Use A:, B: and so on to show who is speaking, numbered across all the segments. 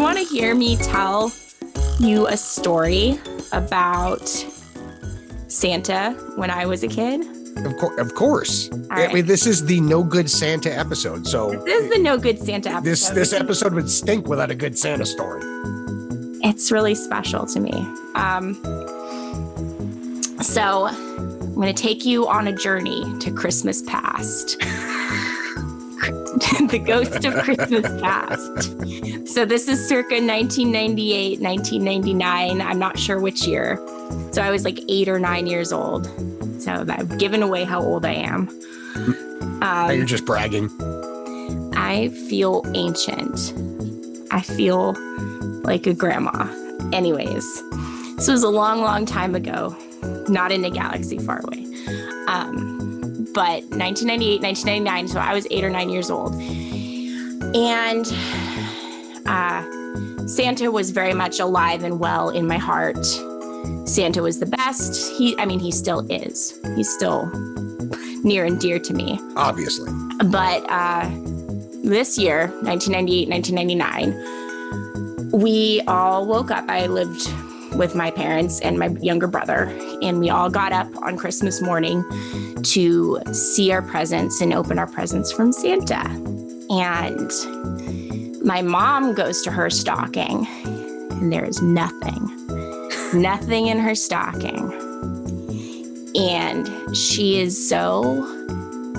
A: you want to hear me tell you a story about Santa when I was a kid?
B: Of, course, of course. I
A: right.
B: mean, this is the no good Santa episode. So
A: This is the no good Santa episode.
B: this this episode would stink without a good Santa story.
A: It's really special to me. Um, so I'm going to take you on a journey to Christmas past. the ghost of Christmas past. So this is circa 1998, 1999. I'm not sure which year. So I was like eight or nine years old. So I've given away how old I am.
B: Now you're
A: Um,
B: just bragging.
A: I feel ancient. I feel like a grandma. Anyways, this was a long, long time ago, not in a galaxy far away. Um, but 1998, 1999, so I was eight or nine years old. And uh, Santa was very much alive and well in my heart. Santa was the best. He, I mean, he still is. He's still near and dear to me
B: Obviously.
A: but uh, this year 1998 1999 we all woke up i lived with my parents and my younger brother and we all got up on christmas morning to see our presents and open our presents from santa and my mom goes to her stocking and there is nothing nothing in her stocking and she is so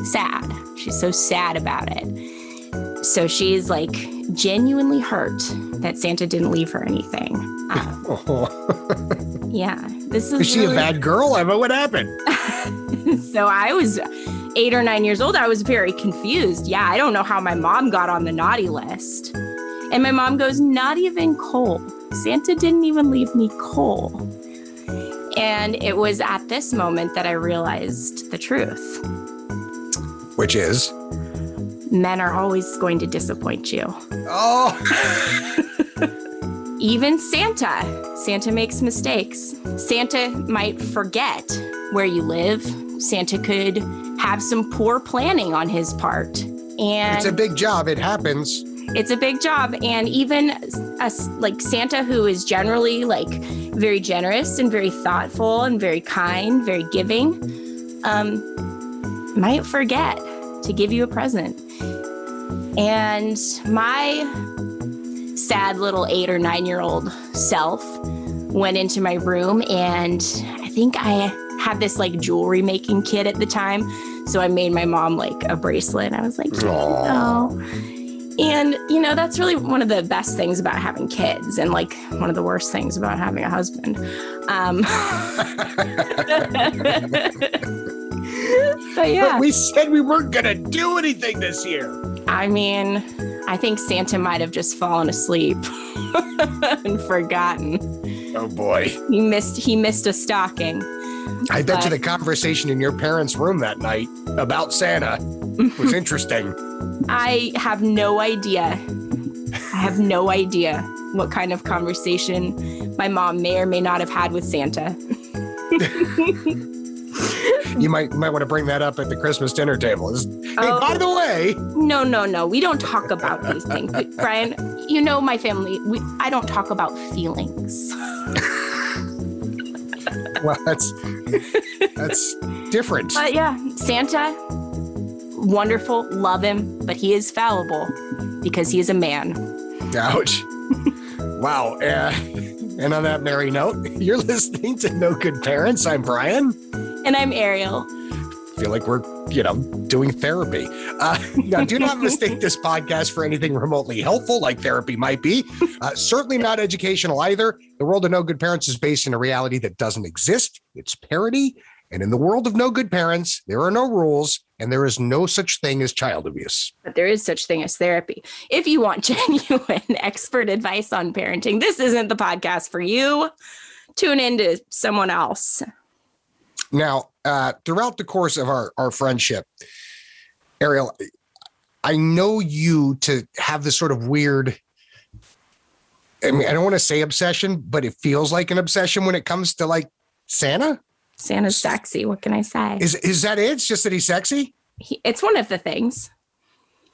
A: sad. She's so sad about it. So she's like genuinely hurt that Santa didn't leave her anything.
B: Oh,
A: yeah, this is.
B: is she a bad girl? I mean, what happened?
A: so I was eight or nine years old. I was very confused. Yeah, I don't know how my mom got on the naughty list. And my mom goes, not even coal. Santa didn't even leave me coal. And it was at this moment that I realized the truth.
B: Which is
A: Men are always going to disappoint you.
B: oh,
A: Even Santa. Santa makes mistakes. Santa might forget where you live. Santa could have some poor planning on his part. And
B: it's a big job. It happens.
A: it's a big job and even us like santa who is generally like very generous and very thoughtful and very kind very giving um might forget to give you a present and my sad little eight or nine year old self went into my room and i think i had this like jewelry making kit at the time so i made my mom like a bracelet and i was like oh and, you know, that's really one of the best things about having kids and like one of the worst things about having a husband. Um, but yeah,
B: But we said we weren't gonna do anything this year.
A: I mean, I think Santa might have just fallen asleep and forgotten.
B: Oh boy.
A: He missed he missed a stocking.
B: I bet you the conversation in your parents' room that night about Santa was interesting.
A: I have no idea. I have no idea what kind of conversation my mom may or may not have had with Santa.
B: You might might want to bring that up at the Christmas dinner table. Is- Hey,
A: Oh.
B: by the way,
A: No, no, no. We don't talk about these things. But Brian, you know my family. We I don't talk about feelings.
B: well, that's that's different.
A: But yeah, Santa, wonderful, love him, but he is fallible because he is a man.
B: Ouch. wow. Uh, and on that merry note, you're listening to No Good Parents. I'm Brian.
A: And I'm Ariel.
B: I feel like we're, you know, doing therapy. Uh, now, do not mistake this podcast for anything remotely helpful, like therapy might be. Uh, certainly not educational either. The world of no good parents is based in a reality that doesn't exist. It's parody. And in the world of no good parents, there are no rules, and there is no such thing as child abuse.
A: But there is such thing as therapy. If you want genuine expert advice on parenting, this isn't the podcast for you. Tune in to someone else.
B: Now, uh, throughout the course of our, our friendship, Ariel, I know you to have this sort of weird. I mean, I don't want to say obsession, but it feels like an obsession when it comes to like Santa.
A: Santa's sexy. What can I say?
B: Is is that it? It's just that he's sexy?
A: He, it's one of the things.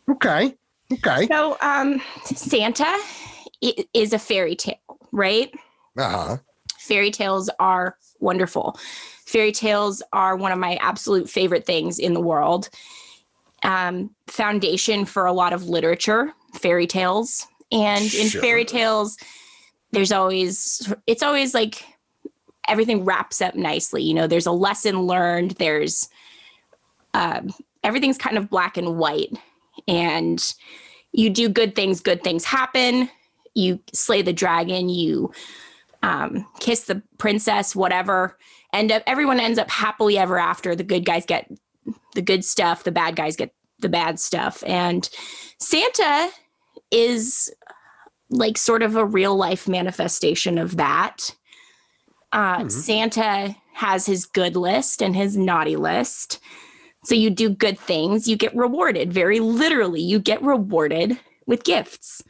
B: Okay. Okay.
A: So, um, Santa is a fairy tale, right?
B: Uh-huh.
A: Fairy tales are wonderful. Fairy tales are one of my absolute favorite things in the world. Um, foundation for a lot of literature, fairy tales. And in
B: Sure.
A: fairy tales, there's always, it's always like everything wraps up nicely. You know, there's a lesson learned, there's, um, everything's kind of black and white. And you do good things, good things happen. You slay the dragon, you um, kiss the princess, whatever. End up everyone ends up happily ever after. The good guys get the good stuff, the bad guys get the bad stuff. And Santa is like sort of a real life manifestation of that. Uh,
B: Mhm.
A: Santa has his good list and his naughty list. So you do good things, you get rewarded. Very literally, you get rewarded with gifts.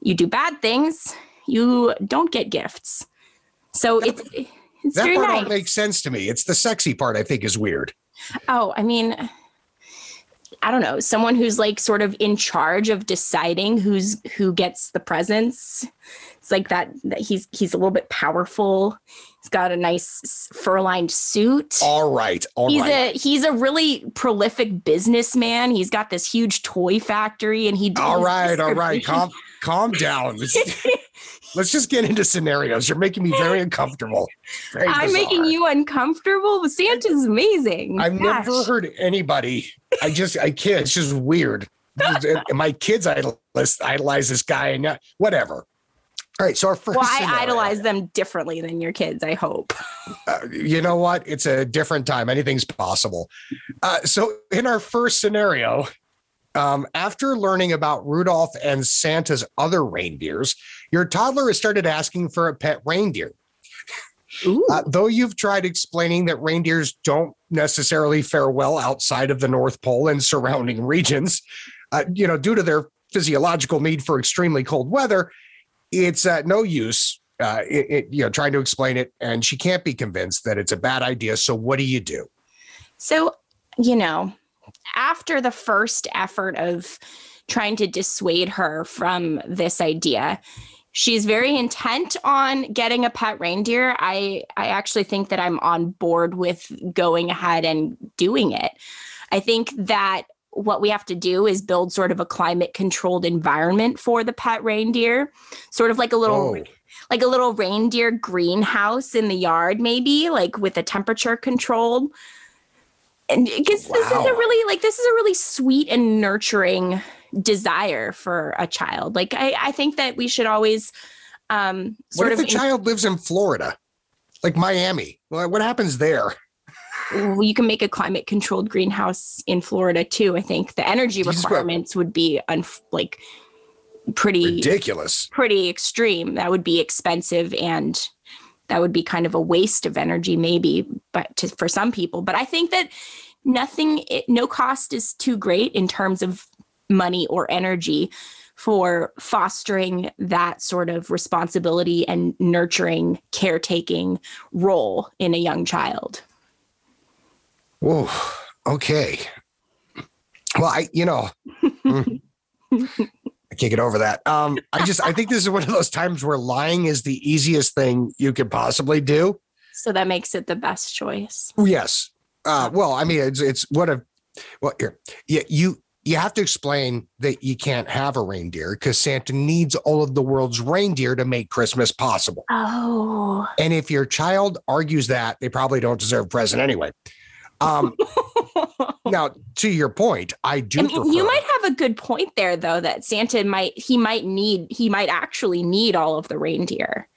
A: You do bad things, you don't get gifts. So it's it's
B: That part
A: nice.
B: all makes sense to me. It's the sexy part I think is weird.
A: Oh, I mean, I don't know, someone who's like sort of in charge of deciding who's who gets the presents. It's like that that he's he's a little bit powerful. He's got a nice fur-lined suit.
B: All right. all
A: he's
B: right.
A: a he's a really prolific businessman. He's got this huge toy factory and he
B: all right, all right. Calm calm down. Let's, just get into scenarios. You're making me very uncomfortable. Very
A: I'm making you uncomfortable. Santa's amazing.
B: I've never heard anybody. I just I can't. It's just weird. My kids idolize idolize this guy and uh, whatever. All right, so our first.
A: Well, I
B: scenario-
A: idolize them differently than your kids, I hope.
B: uh, you know what? It's a different time. Anything's possible. Uh, so, in our first scenario, um, after learning about Rudolph and Santa's other reindeers, your toddler has started asking for a pet reindeer. Uh, though you've tried explaining that reindeers don't necessarily fare well outside of the North Pole and surrounding regions, uh, you know, due to their physiological need for extremely cold weather, it's uh, no use. Uh, it, it, you know, trying to explain it, and she can't be convinced that it's a bad idea. So, what do you do?
A: So, you know, after the first effort of trying to dissuade her from this idea, she's very intent on getting a pet reindeer. I I actually think that I'm on board with going ahead and doing it. I think that what we have to do is build sort of a climate controlled environment for the pet reindeer, sort of like a little
B: Oh,
A: like a little reindeer greenhouse in the yard, maybe like with a temperature controlled. And because this is a really like this is a really sweet and nurturing desire for a child. Like I, I think that we should always um
B: what if
A: of
B: the child lives in Florida, like Miami? What happens there?
A: well, you can make a climate controlled greenhouse in Florida too. I think the energy requirements would be un- like pretty
B: Ridiculous.
A: pretty extreme. That would be expensive and that would be kind of a waste of energy, maybe, but to, for some people. But I think that nothing, it, no cost is too great in terms of money or energy for fostering that sort of responsibility and nurturing, caretaking role in a young child.
B: Whoa. Okay. Well, I, you know, mm, can't get over that. Um, I just, I think this is one of those times where lying is the easiest thing you could possibly do.
A: So that makes it the best choice.
B: Yes. Uh, well, I mean, it's, it's what a, well, here, yeah, you, you have to explain that you can't have a reindeer because Santa needs all of the world's reindeer to make Christmas possible.
A: Oh.
B: And if your child argues that, they probably don't deserve a present anyway. Um, now, to your point, I do.
A: I mean, you might have a good point there, though, that Santa might he might need he might actually need all of the reindeer.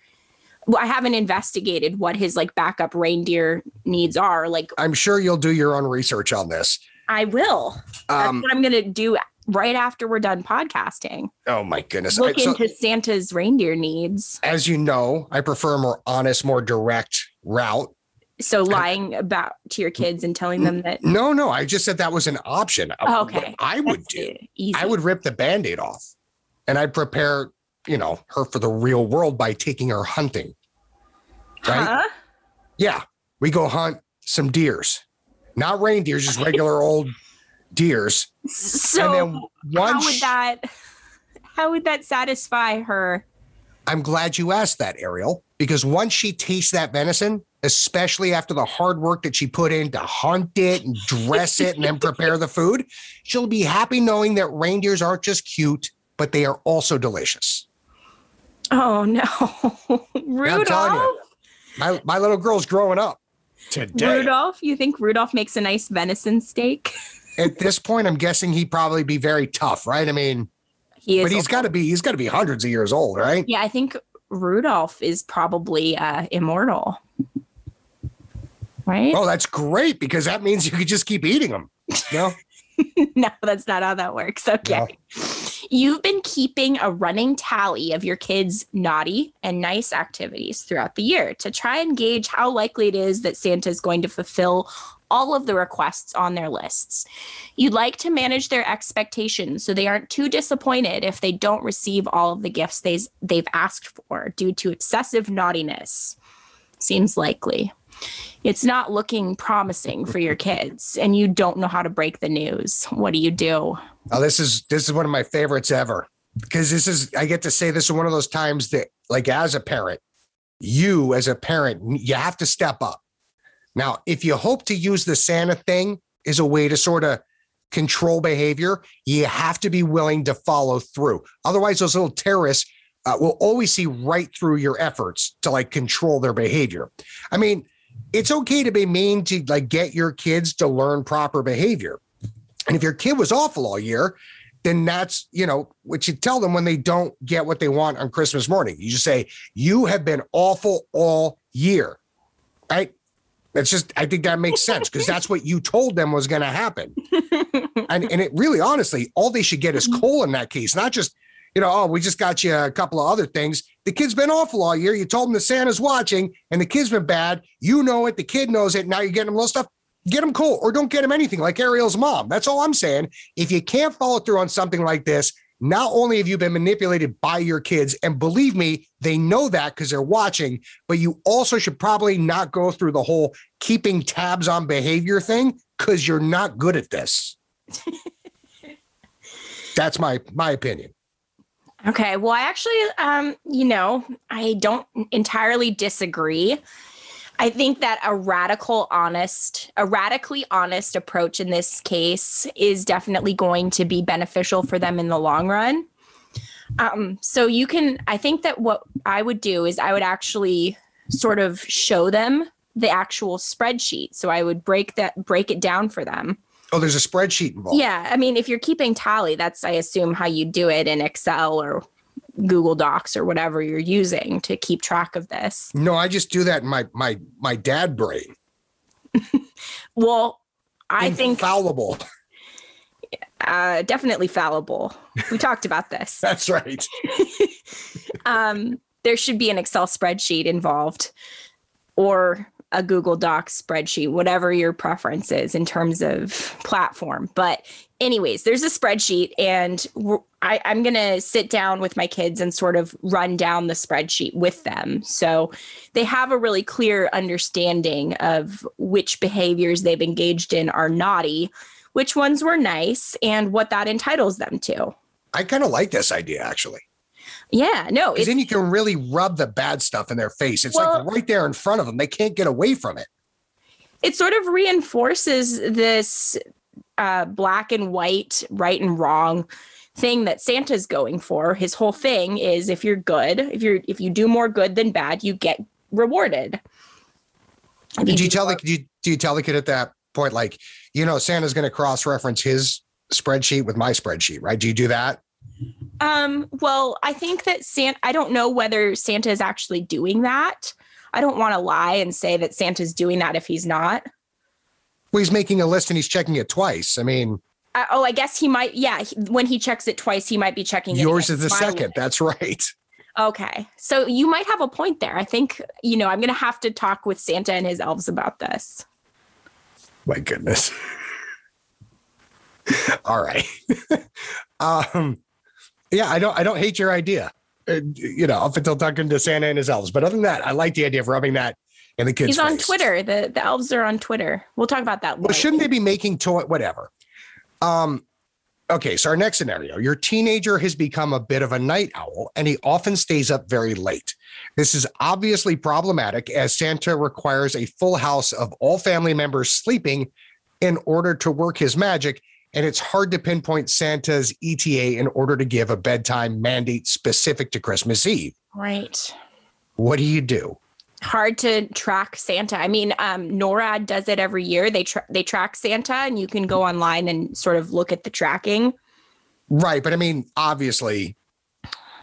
A: Well, I haven't investigated what his like backup reindeer needs are. Like
B: I'm sure you'll do your own research on this.
A: I will. That's
B: Um,
A: what I'm gonna do right after we're done podcasting.
B: oh my goodness!
A: Look
B: I- so,
A: into Santa's reindeer needs.
B: as you know, I prefer a more honest, more direct route.
A: So lying about to your kids and telling them that
B: No, no, I just said that was an option. of
A: Oh,
B: what
A: okay.
B: I would
A: that's
B: do.
A: easy.
B: I would rip the band-aid off, and I'd prepare, you know, her for the real world by taking her hunting. Right?
A: Huh?
B: Yeah, we go hunt some deers, not reindeers, just regular old deers.
A: So
B: and then
A: how would that how would that satisfy her
B: I'm glad you asked that, Ariel, because once she tastes that venison, especially after the hard work that she put in to hunt it and dress it and then prepare the food, she'll be happy knowing that reindeers aren't just cute, but they are also delicious.
A: Oh no, Rudolph.
B: My my little girl's growing up today.
A: Rudolph, you think Rudolph makes a nice venison steak?
B: At this point, I'm guessing he'd probably be very tough, right? I mean,
A: He is.
B: but he's got to be he's got to be hundreds of years old, right?
A: yeah, I think Rudolph is probably uh, immortal. Right?
B: Oh, that's great because that means you could just keep eating them. No,
A: no, that's not how that works. Okay. You've been keeping a running tally of your kids' naughty and nice activities throughout the year to try and gauge how likely it is that Santa is going to fulfill all of the requests on their lists. You'd like to manage their expectations so they aren't too disappointed if they don't receive all of the gifts they, they've asked for due to excessive naughtiness. Seems likely. It's not looking promising for your kids, and you don't know how to break the news. What do you do?
B: Oh, this is this is one of my favorites ever because this is I get to say this is one of those times that like as a parent, you as a parent, you have to step up. Now, if you hope to use the Santa thing as a way to sort of control behavior, you have to be willing to follow through. Otherwise, those little terrorists uh, will always see right through your efforts to like control their behavior. I mean, it's okay to be mean to like get your kids to learn proper behavior. And if your kid was awful all year, then that's, you know, what you tell them when they don't get what they want on Christmas morning. You just say, You have been awful all year. Right? That's just, I think that makes sense because that's what you told them was going to happen. and, and it really, honestly, all they should get is mm-hmm. coal in that case, not just, you know, oh, we just got you a couple of other things. The kid's been awful all year. You told him the Santa's watching and the kid's been bad. You know it. The kid knows it. Now you're getting him little stuff. Get him cool or don't get him anything like Ariel's mom. That's all I'm saying. If you can't follow through on something like this, not only have you been manipulated by your kids, and believe me, they know that because they're watching, but you also should probably not go through the whole keeping tabs on behavior thing because you're not good at this. That's my my opinion.
A: Okay. Well, I actually, um, you know, I don't entirely disagree. I think that a radical, honest, a radically honest approach in this case is definitely going to be beneficial for them in the long run. Um, so you can, I think that what I would do is I would actually sort of show them the actual spreadsheet. So I would break that, break it down for them.
B: Oh, there's a spreadsheet involved.
A: Yeah, I mean, if you're keeping tally, that's I assume how you do it in Excel or Google Docs or whatever you're using to keep track of this.
B: No, I just do that in my my my dad brain.
A: Well, I think
B: fallible.
A: uh, definitely fallible. We talked about this.
B: That's right.
A: Um, there should be an Excel spreadsheet involved, or a Google Docs spreadsheet, whatever your preference is in terms of platform. But, anyways, there's a spreadsheet, and I, I'm going to sit down with my kids and sort of run down the spreadsheet with them. So they have a really clear understanding of which behaviors they've engaged in are naughty, which ones were nice, and what that entitles them to.
B: I kind of like this idea actually.
A: Yeah, no,
B: Because then you can really rub the bad stuff in their face. It's
A: Well-
B: like right there in front of them. They can't get away from it.
A: it sort of reinforces this uh, black and white, right and wrong thing that Santa's going for. His whole thing is if you're good, if you're if you do more good than bad, you get rewarded. If
B: Did you
A: do
B: tell the do you, do you tell the kid at that point like you know Santa's going to cross reference his spreadsheet with my spreadsheet, right? Do you do that?
A: Um, well, I think that Santa, I don't know whether Santa is actually doing that. I don't want to lie and say that Santa's doing that if he's not.
B: Well, he's making a list and he's checking it twice. I mean,
A: Uh, oh, I guess he might. Yeah, he- when he checks it twice, he might be checking it
B: yours is the second. That's right.
A: Okay. So you might have a point there. I think, you know, I'm going to have to talk with Santa and his elves about this.
B: My goodness. All right. um, yeah, I don't. I don't hate your idea. Uh, you know, up until talking to Santa and his elves, but other than that, I like the idea of rubbing that in the kids.
A: He's on
B: face.
A: Twitter. The the elves are on Twitter. We'll talk about that
B: Well,
A: later.
B: shouldn't they be making toy? Whatever. Um, Okay, so our next scenario your teenager has become a bit of a night owl and he often stays up very late. This is obviously problematic as Santa requires a full house of all family members sleeping in order to work his magic. And it's hard to pinpoint Santa's ETA in order to give a bedtime mandate specific to Christmas Eve.
A: Right.
B: What do you do?
A: Hard to track Santa. I mean, um, NORAD does it every year. They tra- they track Santa, and you can go online and sort of look at the tracking.
B: Right. But I mean, obviously,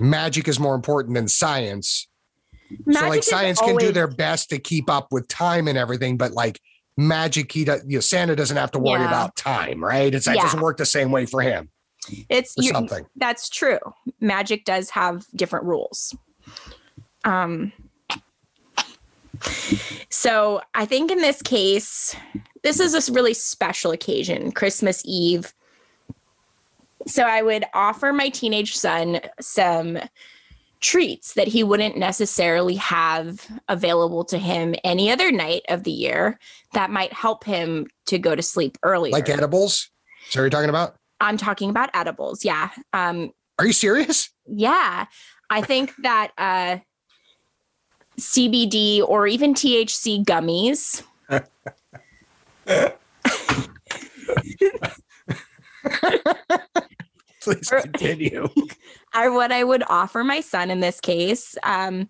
B: magic is more important than science.
A: Magic
B: so like science can do their best to keep up with time and everything, but like magic, he does, you know, Santa doesn't have to worry
A: Yeah.
B: about time, right? It's, it
A: Yeah.
B: doesn't work the same way for him
A: It's
B: something.
A: that's true. Magic does have different rules. Um, so I think in this case, this is a really special occasion, Christmas Eve. So I would offer my teenage son some treats that he wouldn't necessarily have available to him any other night of the year that might help him to go to sleep earlier.
B: Like edibles. So you're talking about?
A: I'm talking about edibles. Yeah. Um,
B: Are you serious?
A: yeah. I think that uh, CBD or even THC gummies
B: Please continue.
A: are what I would offer my son in this case um,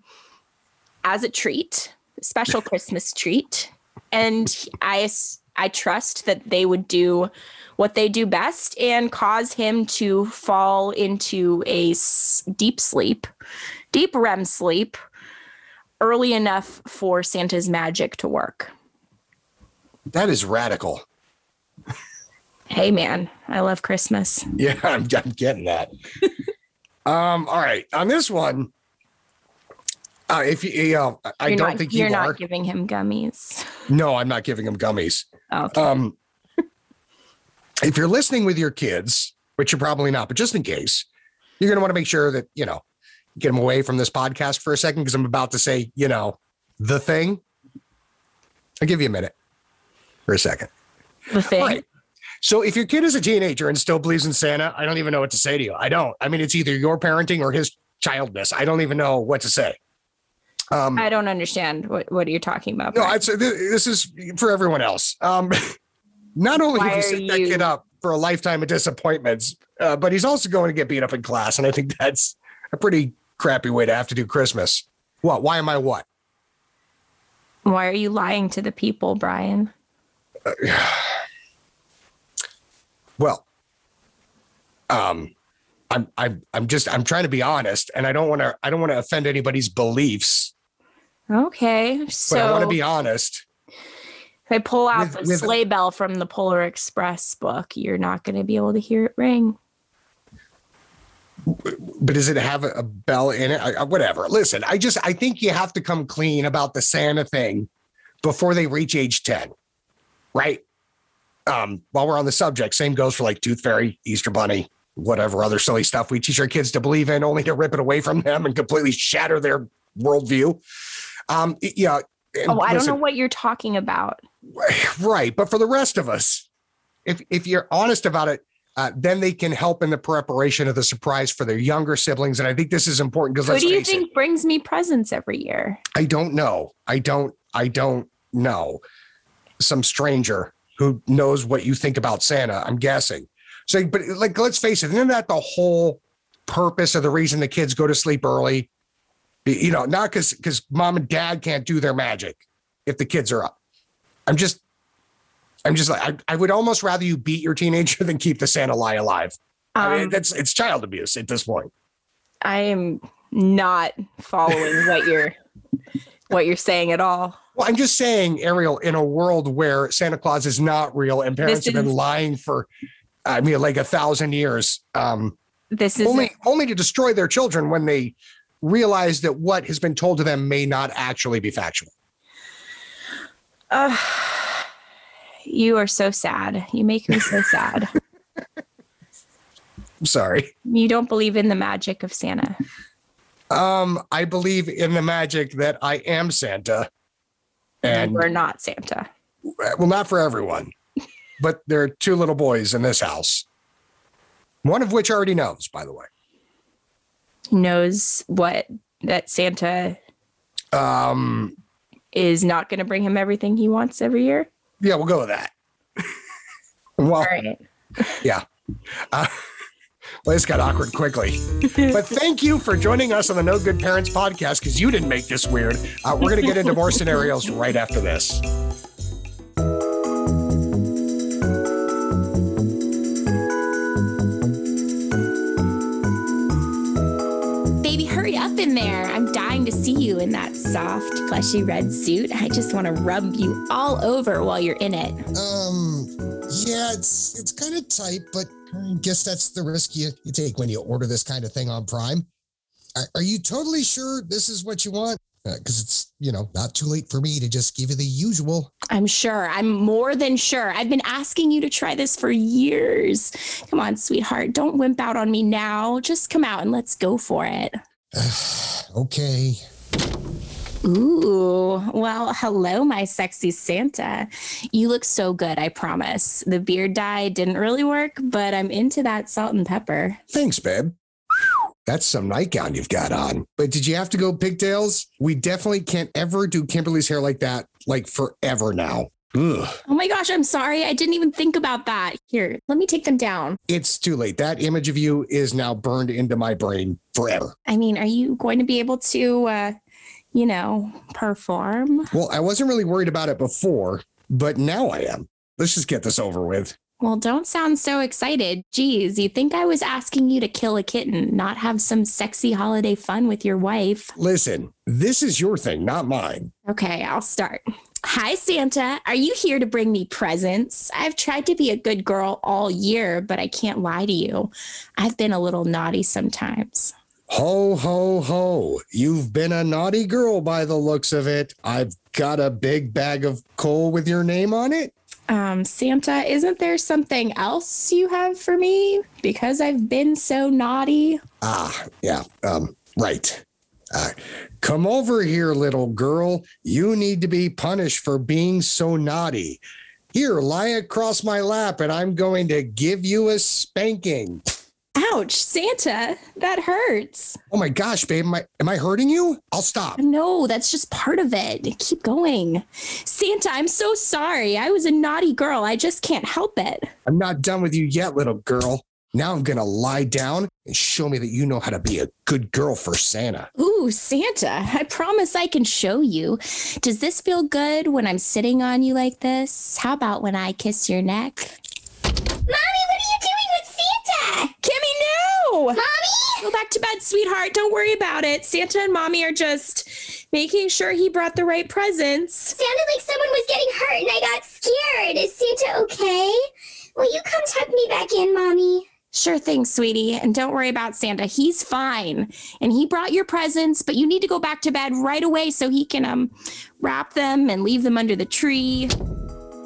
A: as a treat, special Christmas treat. And I, I trust that they would do what they do best and cause him to fall into a s- deep sleep, deep REM sleep, early enough for Santa's magic to work.
B: That is radical.
A: Hey, man, I love Christmas.
B: Yeah, I'm, I'm getting that. um, all right. On this one, uh, if you, you know, I
A: You're
B: don't
A: not,
B: think
A: you're
B: you
A: not
B: are.
A: giving him gummies.
B: No, I'm not giving him gummies.
A: Okay.
B: Um, if you're listening with your kids, which you're probably not, but just in case, you're going to want to make sure that, you know, get them away from this podcast for a second because I'm about to say, you know, the thing. I'll give you a minute for a second.
A: the thing.
B: Right. So if your kid is a teenager and still believes in Santa, I don't even know what to say to you. I don't. I mean, it's either your parenting or his childness. I don't even know what to say. Um,
A: I don't understand what what are you talking about.
B: no, I'd say thi- this is for everyone else. Um, not only
A: Why
B: have you set that kid up for a lifetime of disappointments, uh, but he's also going to get beat up in class, and I think that's a pretty crappy way to have to do Christmas. What? Why am I what?
A: Why are you lying to the people, Brian?
B: Well, um, I'm I'm I'm just I'm trying to be honest, and I don't want to I don't want to offend anybody's beliefs,
A: Okay,
B: but
A: so
B: I want to be honest.
A: if I pull out
B: with-
A: the
B: with-
A: sleigh bell from the Polar Express book, you're not going to be able to hear it ring.
B: But does it have a, a bell in it? I, I- whatever. Listen, I just I think you have to come clean about the Santa thing before they reach age ten, right? Um, while we're on the subject, same goes for like Tooth Fairy, Easter Bunny, whatever other silly stuff we teach our kids to believe in, only to rip it away from them and completely shatter their worldview. Um, yeah.
A: Oh, I don't know what you're talking about.
B: Right. But for the rest of us, if if you're honest about it, uh, then they can help in the preparation of the surprise for their younger siblings. And I think this is important because
A: Who do you think
B: it,
A: brings me presents every year?
B: I don't know. I don't. I don't know. Some stranger who knows what you think about Santa. I'm guessing. So, but like, let's face it. Isn't that the whole purpose of the reason the kids go to sleep early? You know, not because because mom and dad can't do their magic if the kids are up. I'm just, I'm just like I, I would almost rather you beat your teenager than keep the Santa lie alive. I mean,
A: Um,
B: that's it's child abuse at this point.
A: I am not following what you're what you're saying at all.
B: Well, I'm just saying, Ariel, in a world where Santa Claus is not real and parents have been lying for, I mean, like a thousand years, um,
A: This is
B: only only to destroy their children when they realize that what has been told to them may not actually be factual.
A: Ugh. you are so sad. You make me so sad.
B: I'm sorry.
A: you don't believe in the magic of Santa.
B: Um, I believe in the magic that I am Santa, and
A: we're not Santa.
B: well, not for everyone, but there are two little boys in this house. One of which already knows, by the way.
A: Knows what that Santa
B: Um,
A: is not going to bring him everything he wants every year.
B: yeah, we'll go with that. well,
A: All right.
B: Uh, well, this got awkward quickly. but thank you for joining us on the No Good Parents podcast because you didn't make this weird. Uh, we're going to get into more scenarios right after this.
A: Baby, hurry up in there. I'm dying to see you in that soft, plushy red suit. I just want to rub you all over while you're in it.
C: Um, yeah, it's it's kind of tight, but I guess that's the risk you, you take when you order this kind of thing on Prime. Are, are you totally sure this is what you want? Uh, because it's you know not too late for me to just give you the usual.
A: I'm sure. I'm more than sure. I've been asking you to try this for years. Come on, sweetheart. Don't wimp out on me now. Just come out and let's go for it.
C: okay.
A: Ooh, well, hello, my sexy Santa. You look so good, I promise. The beard dye didn't really work, but I'm into that salt and pepper.
B: Thanks, babe. That's some nightgown you've got on. But did you have to go pigtails? We definitely can't ever do Kimberly's hair like that, like forever now. Ugh.
A: Oh my gosh, I'm sorry. I didn't even think about that. Here, let me take them down.
B: It's too late. That image of you is now burned into my brain forever.
A: I mean, are you going to be able to, uh, you know, perform?
B: Well, I wasn't really worried about it before, but now I am. Let's just get this over with.
A: Well, don't sound so excited. Geez, you think I was asking you to kill a kitten, not have some sexy holiday fun with your wife?
B: Listen, this is your thing, not mine.
A: Okay, I'll start. Hi, Santa. Are you here to bring me presents? I've tried to be a good girl all year, but I can't lie to you. I've been a little naughty sometimes.
B: Ho, ho, ho. You've been a naughty girl by the looks of it. I've got a big bag of coal with your name on it.
A: Um, Santa, isn't there something else you have for me? Because I've been so naughty.
B: Ah, yeah, um, right. Uh, come over here, little girl. You need to be punished for being so naughty. Here, lie across my lap, and I'm going to give you a spanking.
A: Ouch, Santa, that hurts.
B: Oh my gosh, babe, am I, am I hurting you? I'll stop.
A: No, that's just part of it. Keep going. Santa, I'm so sorry. I was a naughty girl. I just can't help it.
B: I'm not done with you yet, little girl. Now I'm going to lie down and show me that you know how to be a good girl for Santa.
A: Ooh, Santa, I promise I can show you. Does this feel good when I'm sitting on you like this? How about when I kiss your neck?
D: Mommy, what are you doing with Santa?
A: Kimmy, no!
D: Mommy?
A: Go back to bed, sweetheart. Don't worry about it. Santa and mommy are just making sure he brought the right presents.
D: Sounded like someone was getting hurt and I got scared. Is Santa okay? Will you come tuck me back in, Mommy?
A: Sure thing, sweetie. And don't worry about Santa. He's fine. And he brought your presents, but you need to go back to bed right away so he can um wrap them and leave them under the tree.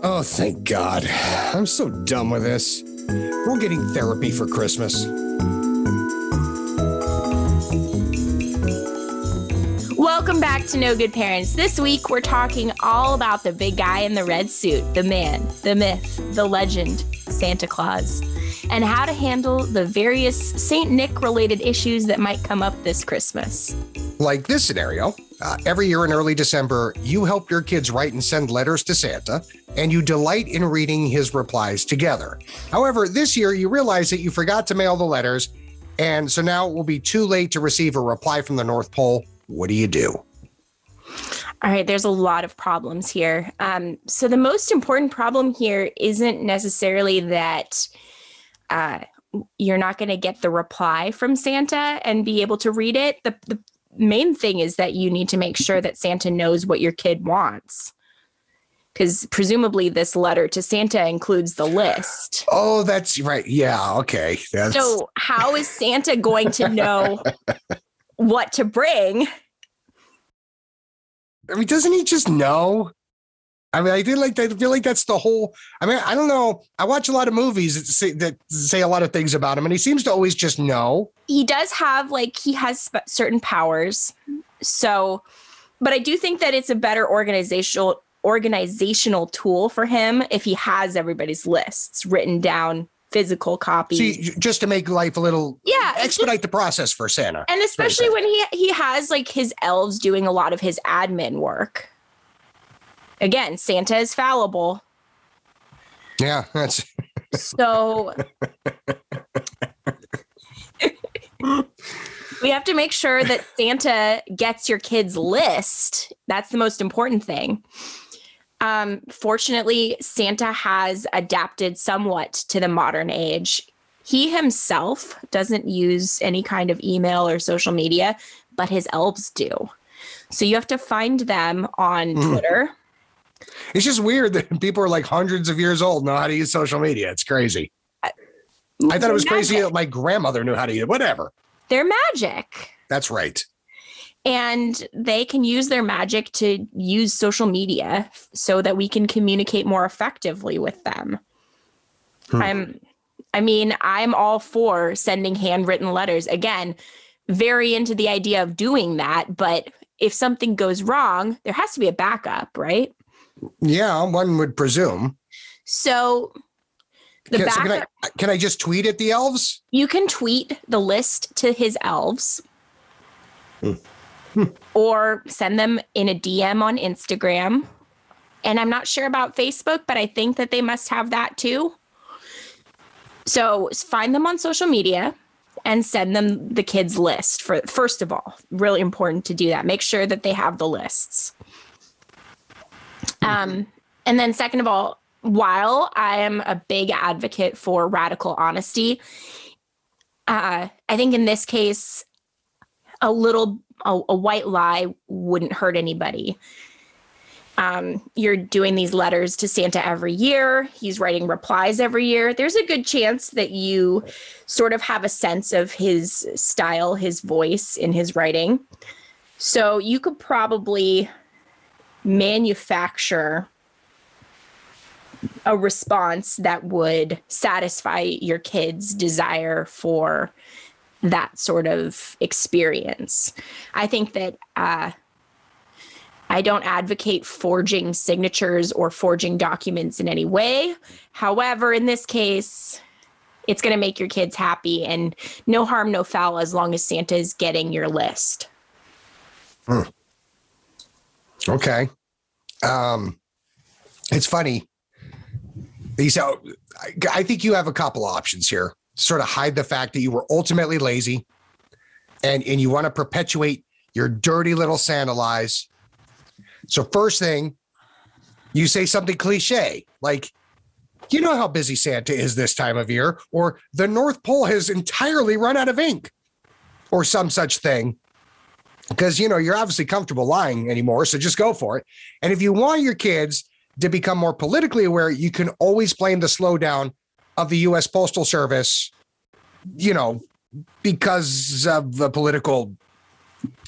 B: Oh, thank God. I'm so done with this. We're getting therapy for Christmas.
A: Welcome back to No Good Parents. This week we're talking all about the big guy in the red suit, the man, the myth, the legend, Santa Claus, and how to handle the various St. Nick related issues that might come up this Christmas.
B: Like this scenario, uh, every year in early December, you help your kids write and send letters to Santa, and you delight in reading his replies together. However, this year you realize that you forgot to mail the letters, and so now it will be too late to receive a reply from the North Pole. What do you do?
A: All right, there's a lot of problems here. Um, so the most important problem here isn't necessarily that uh, you're not going to get the reply from Santa and be able to read it. The, the main thing is that you need to make sure that Santa knows what your kid wants. Because presumably this letter to Santa includes the list.
B: Oh, that's right. Yeah, okay. That's
A: So, how is Santa going to know what to bring?
B: I mean, doesn't he just know? I mean, I feel like I feel like that's the whole. I mean, I don't know. I watch a lot of movies that say, that say a lot of things about him, and he seems to always just know.
A: he does have like he has sp- certain powers so but i do think that it's a better organizational organizational tool for him if he has everybody's lists written down physical copy.
B: See, just to make life a little
A: yeah, it's just-
B: expedite the process for Santa.
A: and especially when he he has like his elves doing a lot of his admin work. Again, Santa is fallible.
B: Yeah, that's
A: So we have to make sure that Santa gets your kids' list. That's the most important thing. Um, fortunately, Santa has adapted somewhat to the modern age. He himself doesn't use any kind of email or social media, but his elves do. So you have to find them on
B: Mhm.
A: Twitter.
B: it's just weird that people are like hundreds of years old know how to use social media. It's crazy. I thought it was crazy that my grandmother knew how to use it. Whatever.
A: They're magic.
B: That's right.
A: And they can use their magic to use social media so that we can communicate more effectively with them.
B: Hmm.
A: I'm I mean, I'm all for sending handwritten letters. Again, very into the idea of doing that, but if something goes wrong, there has to be a backup, right?
B: Yeah, one would presume.
A: So the
B: Can, so
A: backup
B: can I can I just tweet at the elves?
A: you can tweet the list to his elves
B: Hmm.
A: Or send them in a DM on Instagram. And I'm not sure about Facebook, but I think that they must have that too. So find them on social media and send them the kids list for first of all really important to do that make sure that they have the lists um, and then second of all while i am a big advocate for radical honesty uh, i think in this case a little a, a white lie wouldn't hurt anybody um, you're doing these letters to Santa every year. He's writing replies every year. There's a good chance that you sort of have a sense of his style, his voice in his writing. So you could probably manufacture a response that would satisfy your kid's desire for that sort of experience. I think that uh, I don't advocate forging signatures or forging documents in any way. However, in this case, it's going to make your kids happy and no harm, no foul as long as Santa is getting your list. Hmm.
B: Okay. Um, it's funny. So I, I think you have a couple options here. Sort of hide the fact that you were ultimately lazy, and and you want to perpetuate your dirty little Santa lies. So first thing, you say something cliche like, "You know how busy Santa is this time of year," or "The North Pole has entirely run out of ink," or some such thing because you know you're obviously comfortable lying anymore so just go for it and if you want your kids to become more politically aware you can always blame the slowdown of the us postal service you know because of the political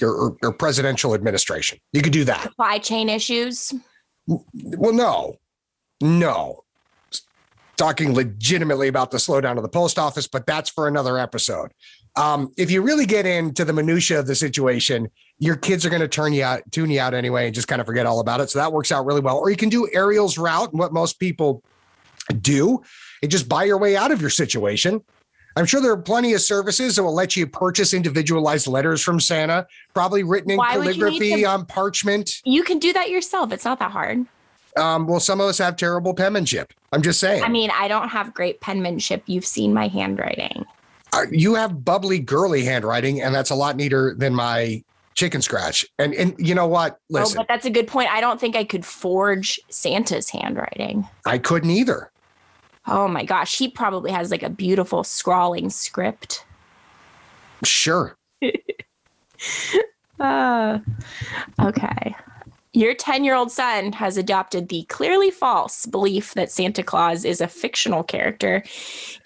B: or, or, presidential administration you could do that
A: Supply chain issues.
B: well no no talking legitimately about the slowdown of the post office but that's for another episode um, if you really get into the minutia of the situation, your kids are going to turn you out, tune you out anyway, and just kind of forget all about it. So that works out really well. Or you can do Ariel's route, and what most people do, and just buy your way out of your situation. I'm sure there are plenty of services that will let you purchase individualized letters from Santa, probably written in
A: Why would you need
B: calligraphy on parchment.
A: You can do that yourself. It's not that hard.
B: Um, well, some of us have terrible penmanship. I'm just saying.
A: I mean, I don't have great penmanship. You've seen my handwriting.
B: Uh, you have bubbly, girly handwriting, and that's a lot neater than my chicken scratch. And and you know what? Listen,
A: Oh, but that's a good point. I don't think I could forge Santa's handwriting.
B: I couldn't either.
A: Oh my gosh, he probably has like a beautiful scrawling script.
B: Sure.
A: Uh, okay. Your 10 year old son has adopted the clearly false belief that Santa Claus is a fictional character,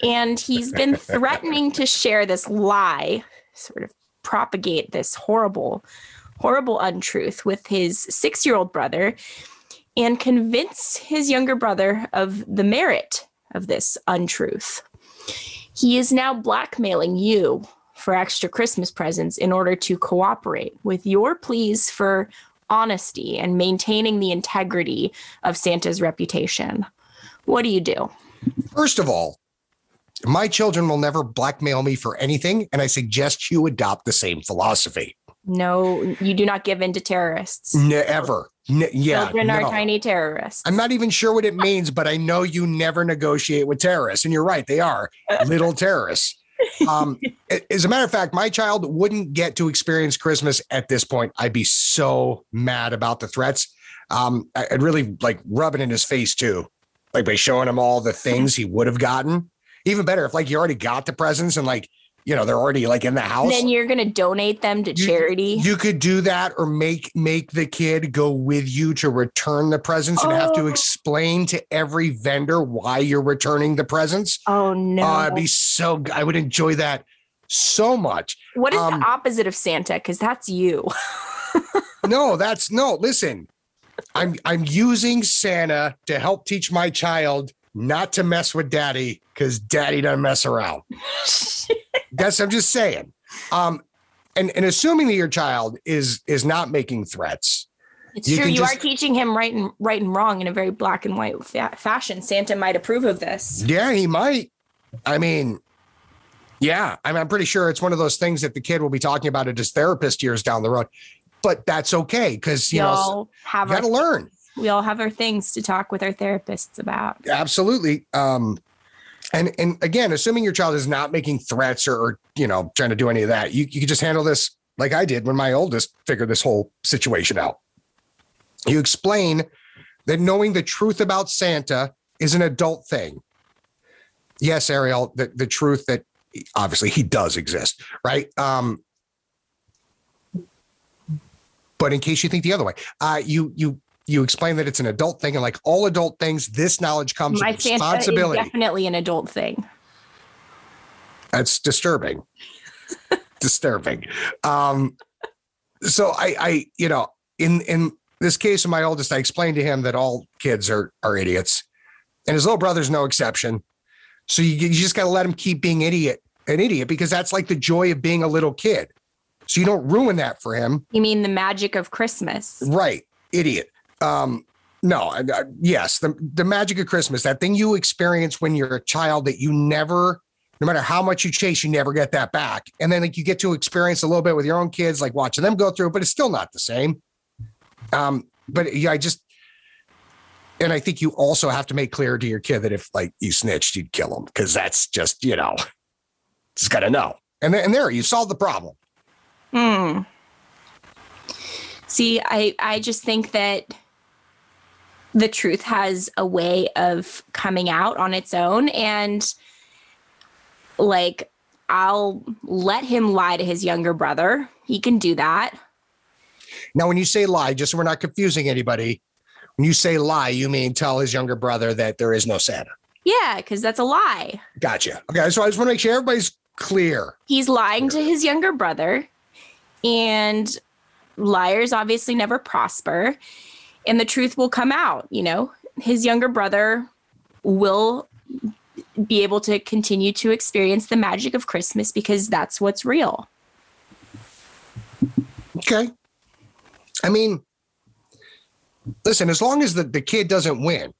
A: and he's been threatening to share this lie, sort of propagate this horrible, horrible untruth with his six year old brother and convince his younger brother of the merit of this untruth. He is now blackmailing you for extra Christmas presents in order to cooperate with your pleas for honesty and maintaining the integrity of Santa's reputation. What do you do?
B: First of all, My children will never blackmail me for anything, and I suggest you adopt the same philosophy.
A: No, you do not give in to terrorists.
B: Never. Ne- yeah.
A: Children are
B: no.
A: tiny terrorists.
B: I'm not even sure what it means, but I know you never negotiate with terrorists. And you're right, they are little terrorists. Um, as a matter of fact, my child wouldn't get to experience Christmas at this point. I'd be so mad about the threats. Um, I'd really like rub it in his face too, like by showing him all the things he would have gotten. Even better if like you already got the presents and like, you know, they're already like in the house.
A: And then you're going to donate them to
B: You-
A: charity.
B: You could do that or make make the kid go with you to return the presents and have to
A: Oh.
B: explain to every vendor why you're returning the presents.
A: oh, no.
B: Oh, I'd be so I would enjoy that so much.
A: what is
B: um,
A: the opposite of Santa? Because that's you.
B: No, that's no, listen. I'm I'm using Santa to help teach my child not to mess with daddy because daddy doesn't mess around. That's I'm just saying. Um and, and assuming that your child is is not making threats,
A: It's
B: You
A: true. You
B: just-
A: are teaching him right and right and wrong in a very black and white fa- fashion. Santa might approve of this.
B: Yeah, he might. I mean, yeah, I mean, I'm pretty sure it's one of those things that the kid will be talking about at his therapist years down the road. But that's okay because
A: We
B: you know
A: all have
B: you
A: our
B: got to learn.
A: we all have our things to talk with our therapists about.
B: Absolutely. Um, and and again, assuming your child is not making threats or, or you know trying to do any of that, you you can just handle this like I did when my oldest figured this whole situation out. You explain that knowing the truth about Santa is an adult thing. Yes, Ariel, the, the truth that obviously he does exist, right? Um, but in case you think the other way, uh, you you you explain that it's an adult thing, and like all adult things, this knowledge comes
A: My
B: with responsibility.
A: definitely an adult thing.
B: That's disturbing. disturbing. Um, so I, I, you know, in in this case of my oldest, I explained to him that all kids are are idiots, and his little brother's no exception. So you, you just got to let him keep being idiot an idiot because that's like the joy of being a little kid. So you don't ruin that for him,
A: You mean the magic of Christmas?
B: right? Idiot. Um, no, I, I- yes, the the magic of Christmas, that thing you experience when you're a child that you never, no matter how much you chase, you never get that back. And then like you get to experience a little bit with your own kids, like watching them go through, but it's still not the same. Um, but yeah, I just, and I think you also have to make clear to your kid that if like you snitched, you'd kill him because that's just you know, just gotta know. And then and there you solve the problem.
A: Hmm. See, I I just think that the truth has a way of coming out on its own and like I'll let him lie to his younger brother. He can do that.
B: Now, when you say lie, just so we're not confusing anybody, when you say lie, you mean tell his younger brother that there is no Santa.
A: Yeah, because that's a lie.
B: Gotcha. Okay, so I just want to make sure everybody's clear.
A: He's lying to his younger brother, and liars obviously never prosper, and the truth will come out. You know, his younger brother will be able to continue to experience the magic of Christmas because that's what's real.
B: Okay. I mean, listen, as long as the, the kid doesn't win,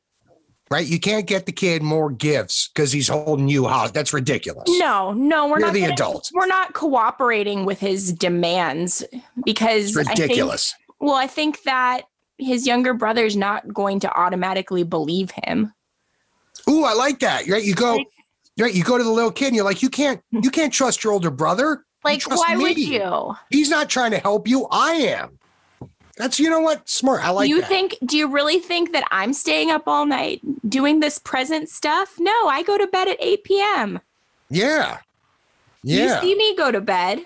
B: right? You can't get the kid more gifts because he's holding you hostage. That's ridiculous.
A: No, no, we're
B: You're
A: not
B: the
A: gonna-
B: adult.
A: We're not cooperating with his demands because
B: It's
A: I think-
B: ridiculous.
A: well, I think that his younger brother's not going to automatically believe him.
B: Ooh, I like that. Right? You go, right? You go to the little kid and you're like, you can't, you can't trust your older brother.
A: Like, why would you?
B: He's not trying to help you. I am. That's you know what? Smart. I like
A: you
B: that.
A: think do you really think that I'm staying up all night doing this present stuff? No, I go to bed at 8 p.m.
B: yeah. Yeah.
A: You see me go to bed.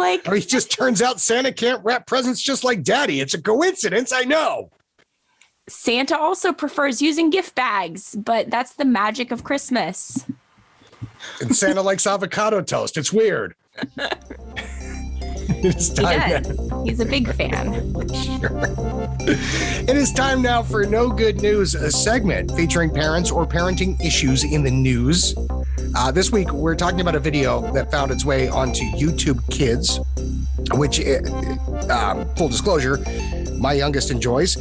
A: Like
B: mean, it just turns out Santa can't wrap presents just like daddy. It's a coincidence. I know.
A: Santa also prefers using gift bags, but that's the magic of Christmas.
B: And Santa likes avocado toast. It's weird. it's
A: He
B: time
A: does. He's a big fan. sure.
B: It is time now for No Good News, a segment featuring parents or parenting issues in the news. Uh, this week, we're talking about a video that found its way onto YouTube Kids, which, uh, um, full disclosure, my youngest enjoys.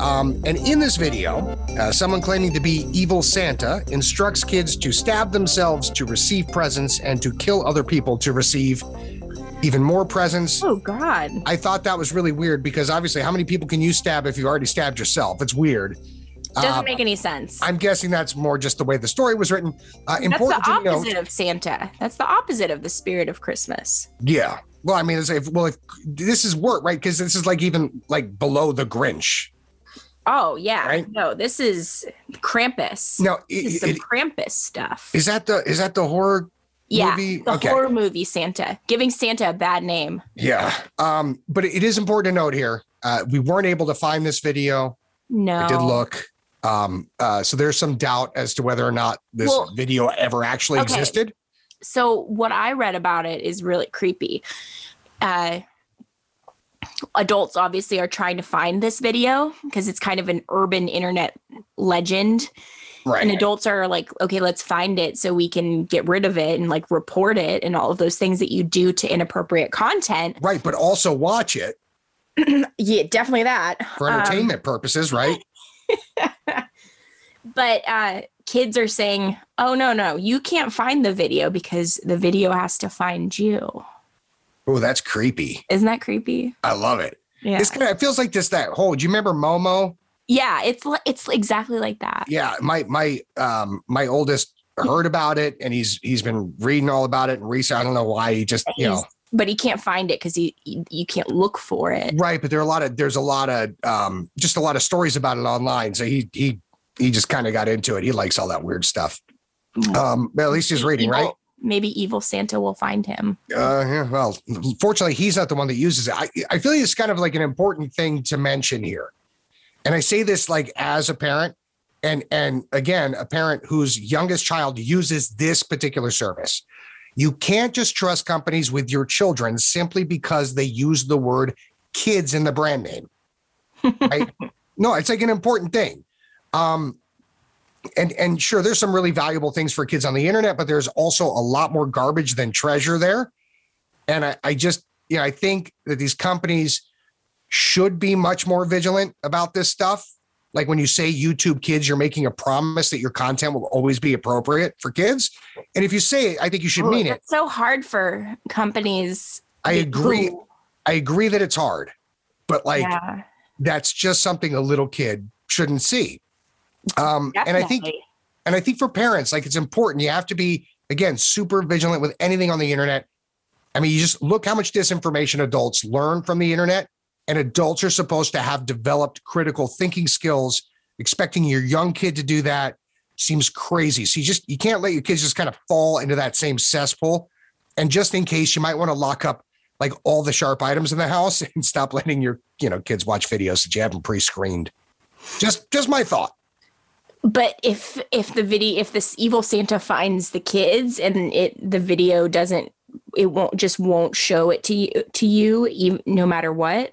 B: Um, and in this video, uh, someone claiming to be evil Santa instructs kids to stab themselves to receive presents and to kill other people to receive even more presents.
A: Oh God.
B: I thought that was really weird because obviously, how many people can you stab if you already stabbed yourself? It's weird.
A: Doesn't
B: Uh,
A: make any sense.
B: I'm guessing that's more just the way the story was written. Uh,
A: That's
B: important
A: the
B: to note.
A: opposite of Santa. That's the opposite of the spirit of Christmas.
B: Yeah. Well, I mean, it's if well, if this is work, right? Because this is like even like below the Grinch.
A: Oh yeah.
B: Right.
A: No, this is Krampus.
B: No,
A: this is
B: it,
A: some
B: it,
A: Krampus stuff.
B: is that the is that the horror
A: yeah,
B: movie?
A: the
B: Okay.
A: horror movie Santa, giving Santa a bad name.
B: Yeah. Um, but it is important to note here. Uh, we weren't able to find this video.
A: No,
B: I did look. Um, uh, so there's some doubt as to whether or not this
A: Well,
B: video ever actually
A: okay.
B: existed.
A: So what I read about it is really creepy. Uh, adults obviously are trying to find this video because it's kind of an urban internet legend.
B: Right.
A: And adults are like, okay, let's find it so we can get rid of it and like report it and all of those things that you do to inappropriate content.
B: right. But also watch it
A: Yeah, definitely that.
B: for
A: Um,
B: entertainment purposes, right?
A: but uh, kids are saying, oh, no, no, you can't find the video because the video has to find you.
B: Oh, that's creepy.
A: Isn't that creepy?
B: I love it.
A: Yeah.
B: It's kind of it feels like this that whole. Do you remember Momo?
A: Yeah, it's it's exactly like that.
B: Yeah, my my um my oldest heard about it and he's he's been reading all about it and research. I don't know why he just you know
A: but he can't find it because he, he you can't look for it.
B: right. But there are a lot of there's a lot of um just a lot of stories about it online. So he he he just kind of got into it. He likes all that weird stuff. Um, but at least he's reading,
A: Evil-
B: right?
A: Maybe evil Santa will find him.
B: Uh, yeah, well, fortunately, he's not the one that uses it. I, I feel like it's kind of like an important thing to mention here. And I say this like as a parent, and and again, a parent whose youngest child uses this particular service. You can't just trust companies with your children simply because they use the word kids in the brand name. Right? no, it's like an important thing. Um, and and sure there's some really valuable things for kids on the internet but there's also a lot more garbage than treasure there and i, I just you know i think that these companies should be much more vigilant about this stuff like when you say youtube kids you're making a promise that your content will always be appropriate for kids and if you say it i think you should mean it
A: It's so hard for companies.
B: i agree i agree that it's hard but like
A: yeah,
B: that's just something a little kid shouldn't see um and i think. And I think for parents, like it's important. You have to be, again, super vigilant with anything on the internet. I mean, you just look how much disinformation adults learn from the internet, and adults are supposed to have developed critical thinking skills. Expecting your young kid to do that seems crazy. So you just you can't let your kids just kind of fall into that same cesspool. And just in case, you might want to lock up like all the sharp items in the house and stop letting your you know kids watch videos that you haven't pre-screened. Just just my thought.
A: But if if the video if this evil Santa finds the kids and it the video doesn't it won't just won't show it to you to you no matter what.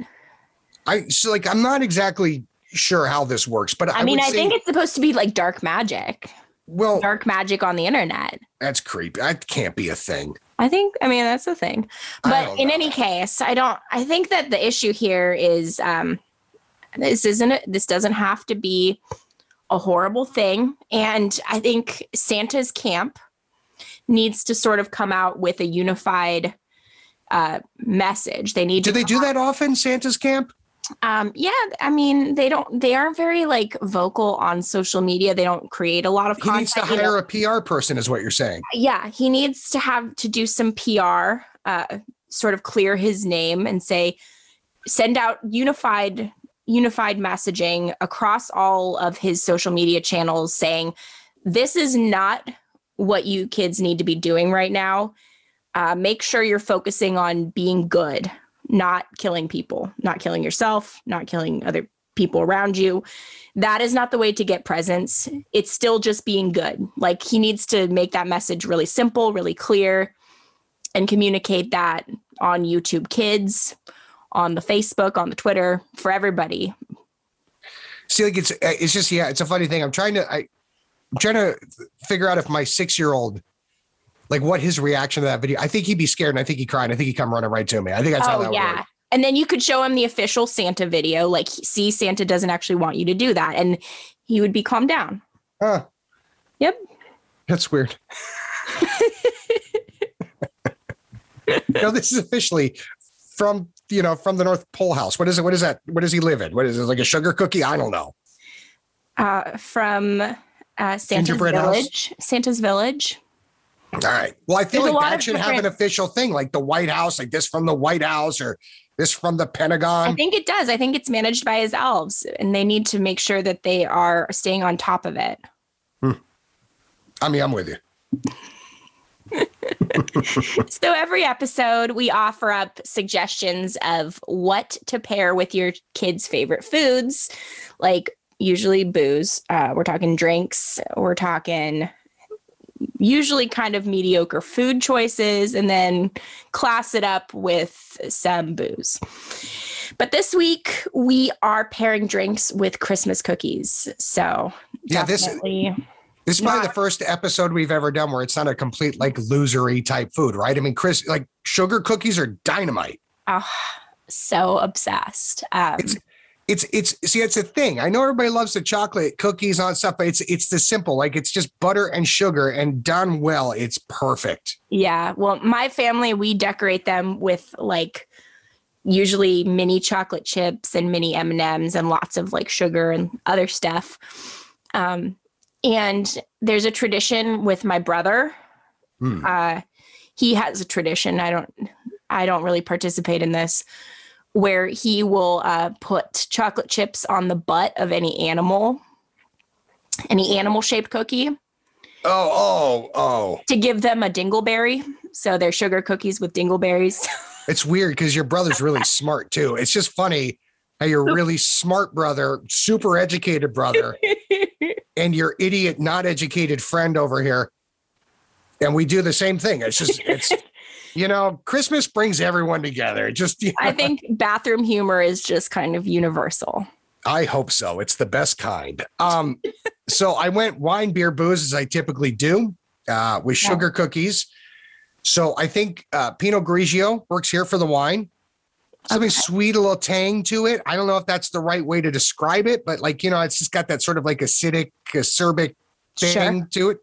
B: I so like I'm not exactly sure how this works, but I,
A: I, mean, I
B: say,
A: think it's supposed to be like dark magic,
B: well,
A: dark magic on the internet.
B: that's creepy. That can't be a thing.
A: I think I mean that's the thing. But in any case, I don't I think that the issue here is um this isn't a, this doesn't have to be a horrible thing and I think Santa's camp needs to sort of come out with a unified uh message. They need
B: Do
A: to
B: they
A: come
B: do that often, Santa's camp?
A: Um, yeah, I mean, they don't. They aren't very like vocal on social media. They don't create a lot of
B: He
A: content.
B: needs to
A: you know.
B: hire a PR person, is what you're saying.
A: yeah, he needs to have to do some PR, uh, sort of clear his name and say, send out unified unified messaging across all of his social media channels, saying, this is not what you kids need to be doing right now. Uh, make sure you're focusing on being good, not killing people, not killing yourself, not killing other people around you. That is not the way to get presents. It's still just being good. Like he needs to make that message really simple, really clear, and communicate that on YouTube Kids, on the Facebook, on the Twitter, for everybody.
B: See, like it's uh, it's just yeah, it's a funny thing. I'm trying to I, I'm trying to figure out if my six year old, like what his reaction to that video. I think he'd be scared, and I think he'd cry, and I think he'd come running right to me. I think that's how
A: oh
B: that
A: yeah.
B: works.
A: And then you could show him the official Santa video, like, see, Santa doesn't actually want you to do that. And he would be calmed down.
B: Huh.
A: Yep.
B: That's weird. no, this is officially from you know from the North Pole House. What is it? What is that? What does he live in? What is it? Like a sugar cookie? I don't know.
A: Uh, from uh, Santa's
B: house?
A: Village. Santa's Village.
B: All right. Well, I feel
A: There's
B: like that should have an official thing, like the White House, like this from the White House or this from the Pentagon.
A: I think it does. I think it's managed by his elves, and they need to make sure that they are staying on top of it.
B: I mean, I'm with you.
A: So every episode, we offer up suggestions of what to pair with your kids' favorite foods, like usually booze. Uh, we're talking drinks. We're talking usually kind of mediocre food choices, and then class it up with some booze. But this week, we are pairing drinks with Christmas cookies. So
B: Yeah, this-
A: definitely.
B: This is probably
A: Not-
B: the first episode we've ever done where it's not a complete like losery type food, right? I mean, Chris, like sugar cookies are dynamite.
A: Oh, so obsessed. Um,
B: It's it's it's see, it's a thing. I know everybody loves the chocolate cookies on stuff, but it's it's the simple, like it's just butter and sugar and done well. It's perfect.
A: yeah. Well, my family, we decorate them with like usually mini chocolate chips and mini M&Ms and lots of like sugar and other stuff. Um, and there's a tradition with my brother.
B: Hmm.
A: Uh, he has a tradition. I don't, I don't really participate in this where he will uh, put chocolate chips on the butt of any animal, any animal shaped cookie.
B: Oh, oh, oh.
A: to give them a dingleberry. So they're sugar cookies with dingleberries.
B: It's weird because your brother's really smart too. It's just funny how your really smart brother, super educated brother, and your idiot, not educated friend over here. And we do the same thing. It's just, it's, you know, Christmas brings everyone together. Just, you
A: I think bathroom humor is just kind of universal.
B: I hope so. It's the best kind. Um, so I went wine, beer, booze as I typically do, uh, with
A: Yeah.
B: sugar cookies. So I think uh, Pinot Grigio works here for the wine. Something
A: Okay.
B: sweet, a little tang to it. I don't know if that's the right way to describe it, but like you know, it's just got that sort of like acidic, acerbic thing
A: Sure.
B: to it.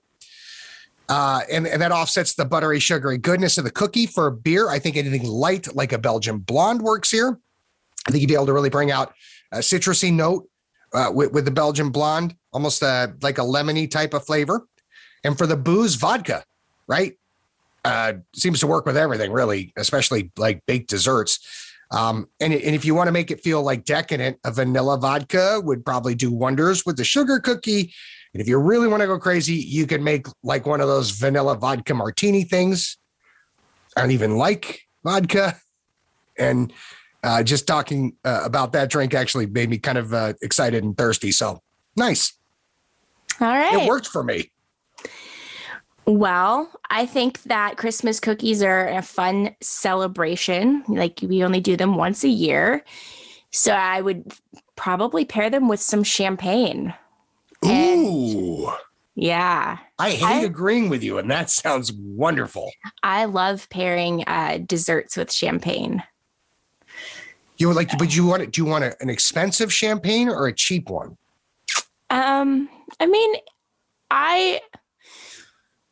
B: Uh, and, and that offsets the buttery, sugary goodness of the cookie. For beer, I think anything light like a Belgian blonde works here. I think you'd be able to really bring out a citrusy note uh, with, with the Belgian blonde, almost uh, like a lemony type of flavor. And for the booze, vodka, right? Uh, seems to work with everything, really, especially like baked desserts. Um, and, and if you want to make it feel like decadent, a vanilla vodka would probably do wonders with the sugar cookie. And if you really want to go crazy, you can make like one of those vanilla vodka martini things. I don't even like vodka. And uh, just talking uh, about that drink actually made me kind of uh, excited and thirsty. So nice.
A: All right.
B: It worked for me.
A: Well, I think that Christmas cookies are a fun celebration. Like we only do them once a year. So I would probably pair them with some champagne. And-
B: Ooh.
A: Yeah.
B: I hate
A: I-
B: agreeing with you, and that sounds wonderful.
A: I love pairing uh, desserts with champagne.
B: You would like, but you want it? Do you want a, an expensive champagne or a cheap one?
A: Um, I mean, I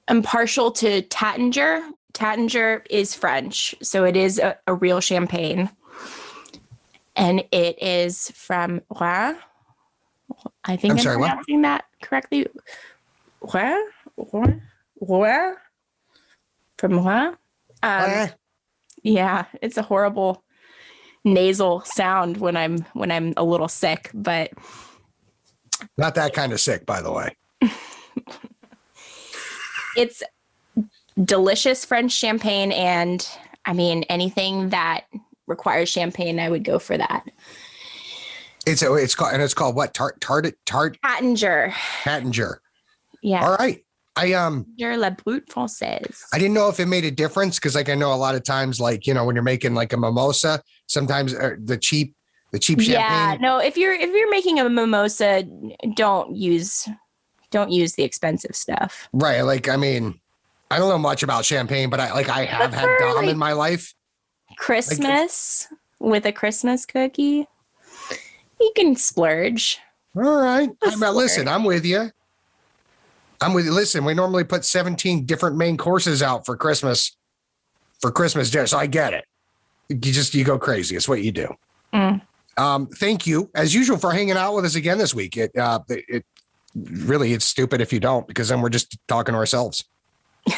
A: am partial to Taittinger. Taittinger is French, so it is a, a real champagne. And it is from Rouen. I think
B: I'm
A: I'm,
B: sorry, what?
A: pronouncing that correctly. Where? Rouen? Rouen? From where? Um,
B: Eh,
A: yeah, it's a horrible nasal sound when I'm when I'm a little sick, but
B: not that kind of sick, by the way.
A: it's delicious French champagne, and I mean anything that requires champagne, I would go for that.
B: It's a, it's called and it's called what? Tart tart tart
A: Taittinger,
B: Hattinger.
A: yeah,
B: All right. I um
A: Taittinger La Brute Française.
B: I didn't know if it made a difference because like I know a lot of times like you know when you're making like a mimosa, sometimes uh, the cheap the cheap champagne.
A: Yeah, no, if you're if you're making a mimosa, don't use don't use the expensive stuff.
B: Right. Like I mean, I don't know much about champagne, but I like I have had
A: for,
B: Dom
A: like,
B: in my life.
A: Christmas, with a Christmas cookie, you can splurge.
B: All right. I'm, uh, listen. I'm with you. I'm with you. Listen, we normally put 17 different main courses out for Christmas, for Christmas dinner. So I get it. You just, you go crazy. It's what you do.
A: Mm.
B: Um, thank you, as usual, for hanging out with us again this week. It, uh, it, it really, it's stupid if you don't, because then we're just talking to ourselves.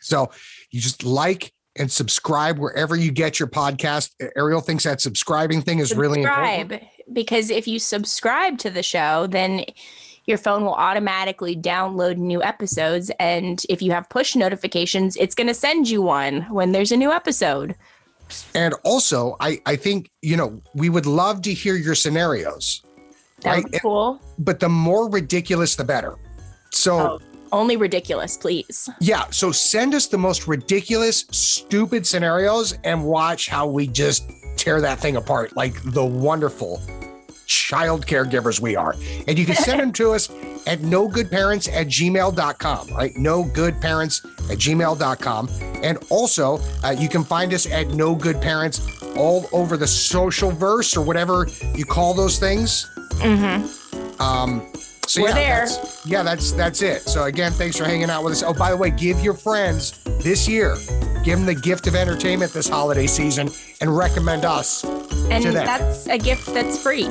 B: So you just like and subscribe wherever you get your podcast. Ariel thinks that subscribing thing is really important.
A: because if you subscribe to the show, then your phone will automatically download new episodes. And if you have push notifications, it's going to send you one when there's a new episode.
B: And also, I, I think, you know, we would love to hear your scenarios,
A: That
B: Right,
A: cool.
B: but the more ridiculous, the better. So,
A: Oh. Only ridiculous, please.
B: yeah. So send us the most ridiculous, stupid scenarios and watch how we just tear that thing apart like the wonderful child caregivers we are. And you can send them to us at no good parents at gmail.com, right? No good parents at gmail.com. And also, uh, you can find us at no good parents all over the social verse or whatever you call those things.
A: Mm-hmm.
B: Um, so
A: We're
B: yeah,
A: there.
B: That's, yeah, that's that's it. So again, thanks for hanging out with us. Oh, by the way, give your friends this year, give them the gift of entertainment this holiday season, and recommend us.
A: And
B: To them.
A: that's a gift that's free.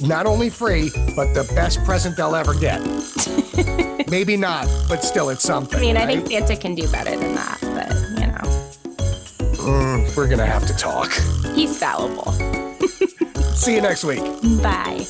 B: Not only free, but the best present they'll ever get. Maybe not, but still, it's something.
A: I mean, I think Santa can do better than that, but you know,
B: Mm, we're gonna have to talk.
A: he's fallible.
B: See you next week.
A: Bye.